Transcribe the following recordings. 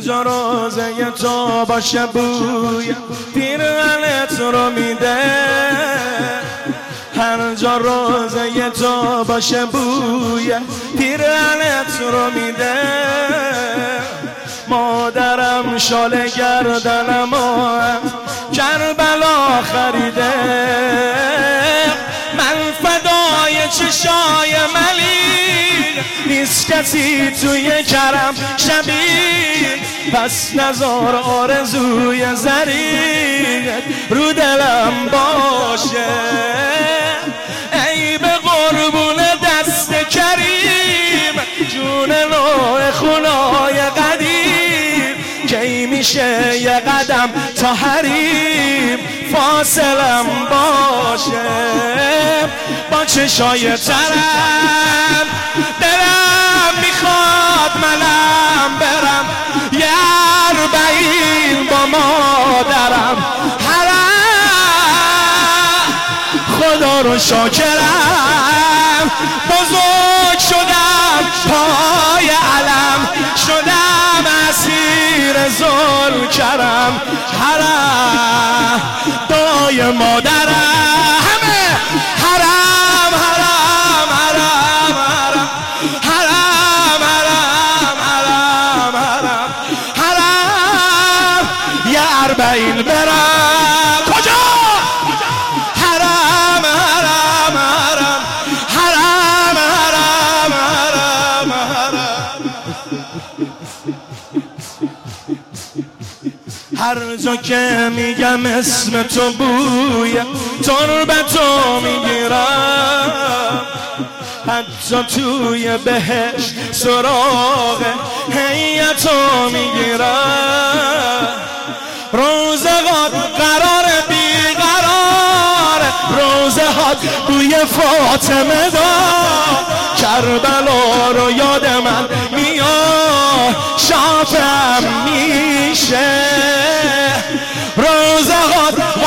جا روزه تو باشه بوی پیرهنت رو میده. جا روزه تو باشه بوی پیرهنت رو میده. مادرم شال گردنم کربلا خریده. کسی توی کرم شبیه پس نظر آرزوی زری رو دلم باشه. ای به قربون دست کریم. جون نوع خونای قدیم. کی میشه یه قدم تا حریم؟ فاصلم باشه. با چشای ترم. رو شاکرم بزرگ شدم پای علم. شدم اسیر زل کرم حرم. دای مادرم. همه. حرم حرم حرم حرم. حرم حرم حرم حرم. حرم. یه اربعین برم هر جا که میگم اسم تو بوی تربتو می‌گیرم. حتی توی بهش سراغ حیتو می‌گیرم. روزگار قرار بیقرار روزه ها بوی فاطمه دار کربلا رو یاد من میاد شافم میشه.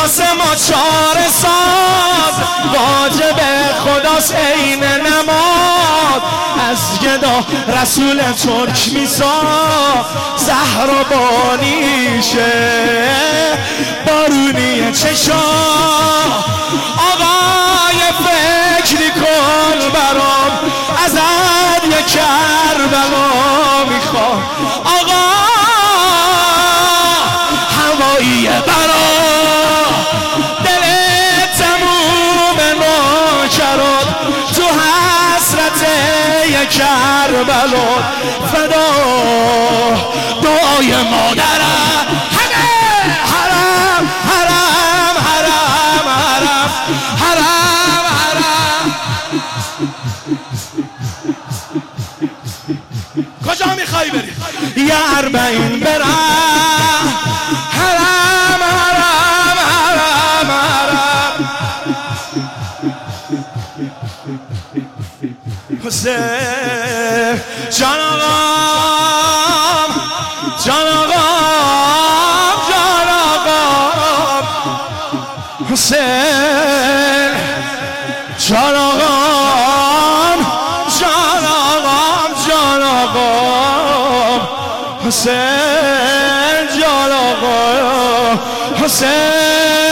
واسه ما چار ساز واجب خداست عین نماز. از گدا رسول ترک میسا زهر و بانیشه. بارونی چشا. آقای فکری کن برام. ازت یه کربلا می‌خوام. کربلا. فدا دعای مادرم. همه. حرم حرم حرم حرم. حرم حرم. کجا می‌خوای بری؟ یه اربعین برم. حرم حرم حرم حرم. حسین جان آقام جان آقام جان آقام. حسین جان آقام جان آقام جان آقام. حسین جان آقام. حسین.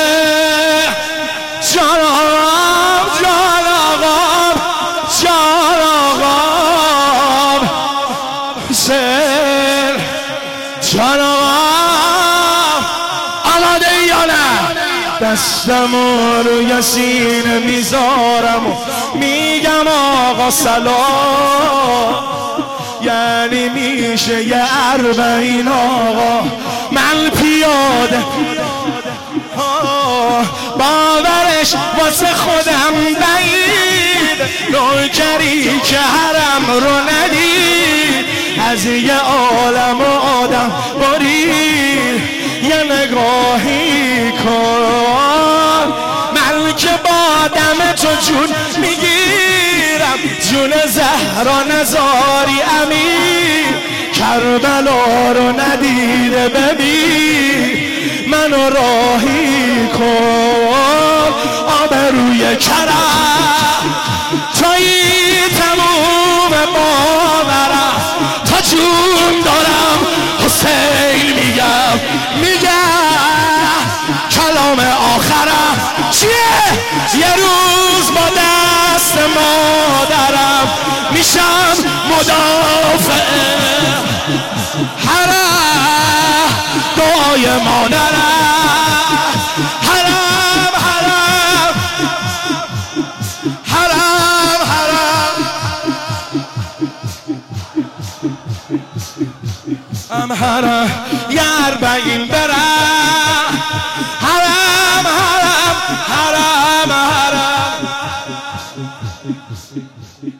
دستم روی سینه می‌ذارم و میگم آقا سلام. یعنی میشه یه اربعین آقا. من پیاده. باورش واسه خودم بعید. نوکری که حرم رو ندید. از یه عالم و آدم برید. یه نگاهی کن. من که با دم تو جون می‌گیرم. جون زهرا نزاری امیر کربلا رو ندیده ببین. منو راهی کن. آبروی کرم. تا دوم آخرم چیه؟ یه روز با دست مادرم میشم مدافع. حرم دعای مادرم حرم حرم حرم حرم ام حرم یار بگیم sleep, sleep.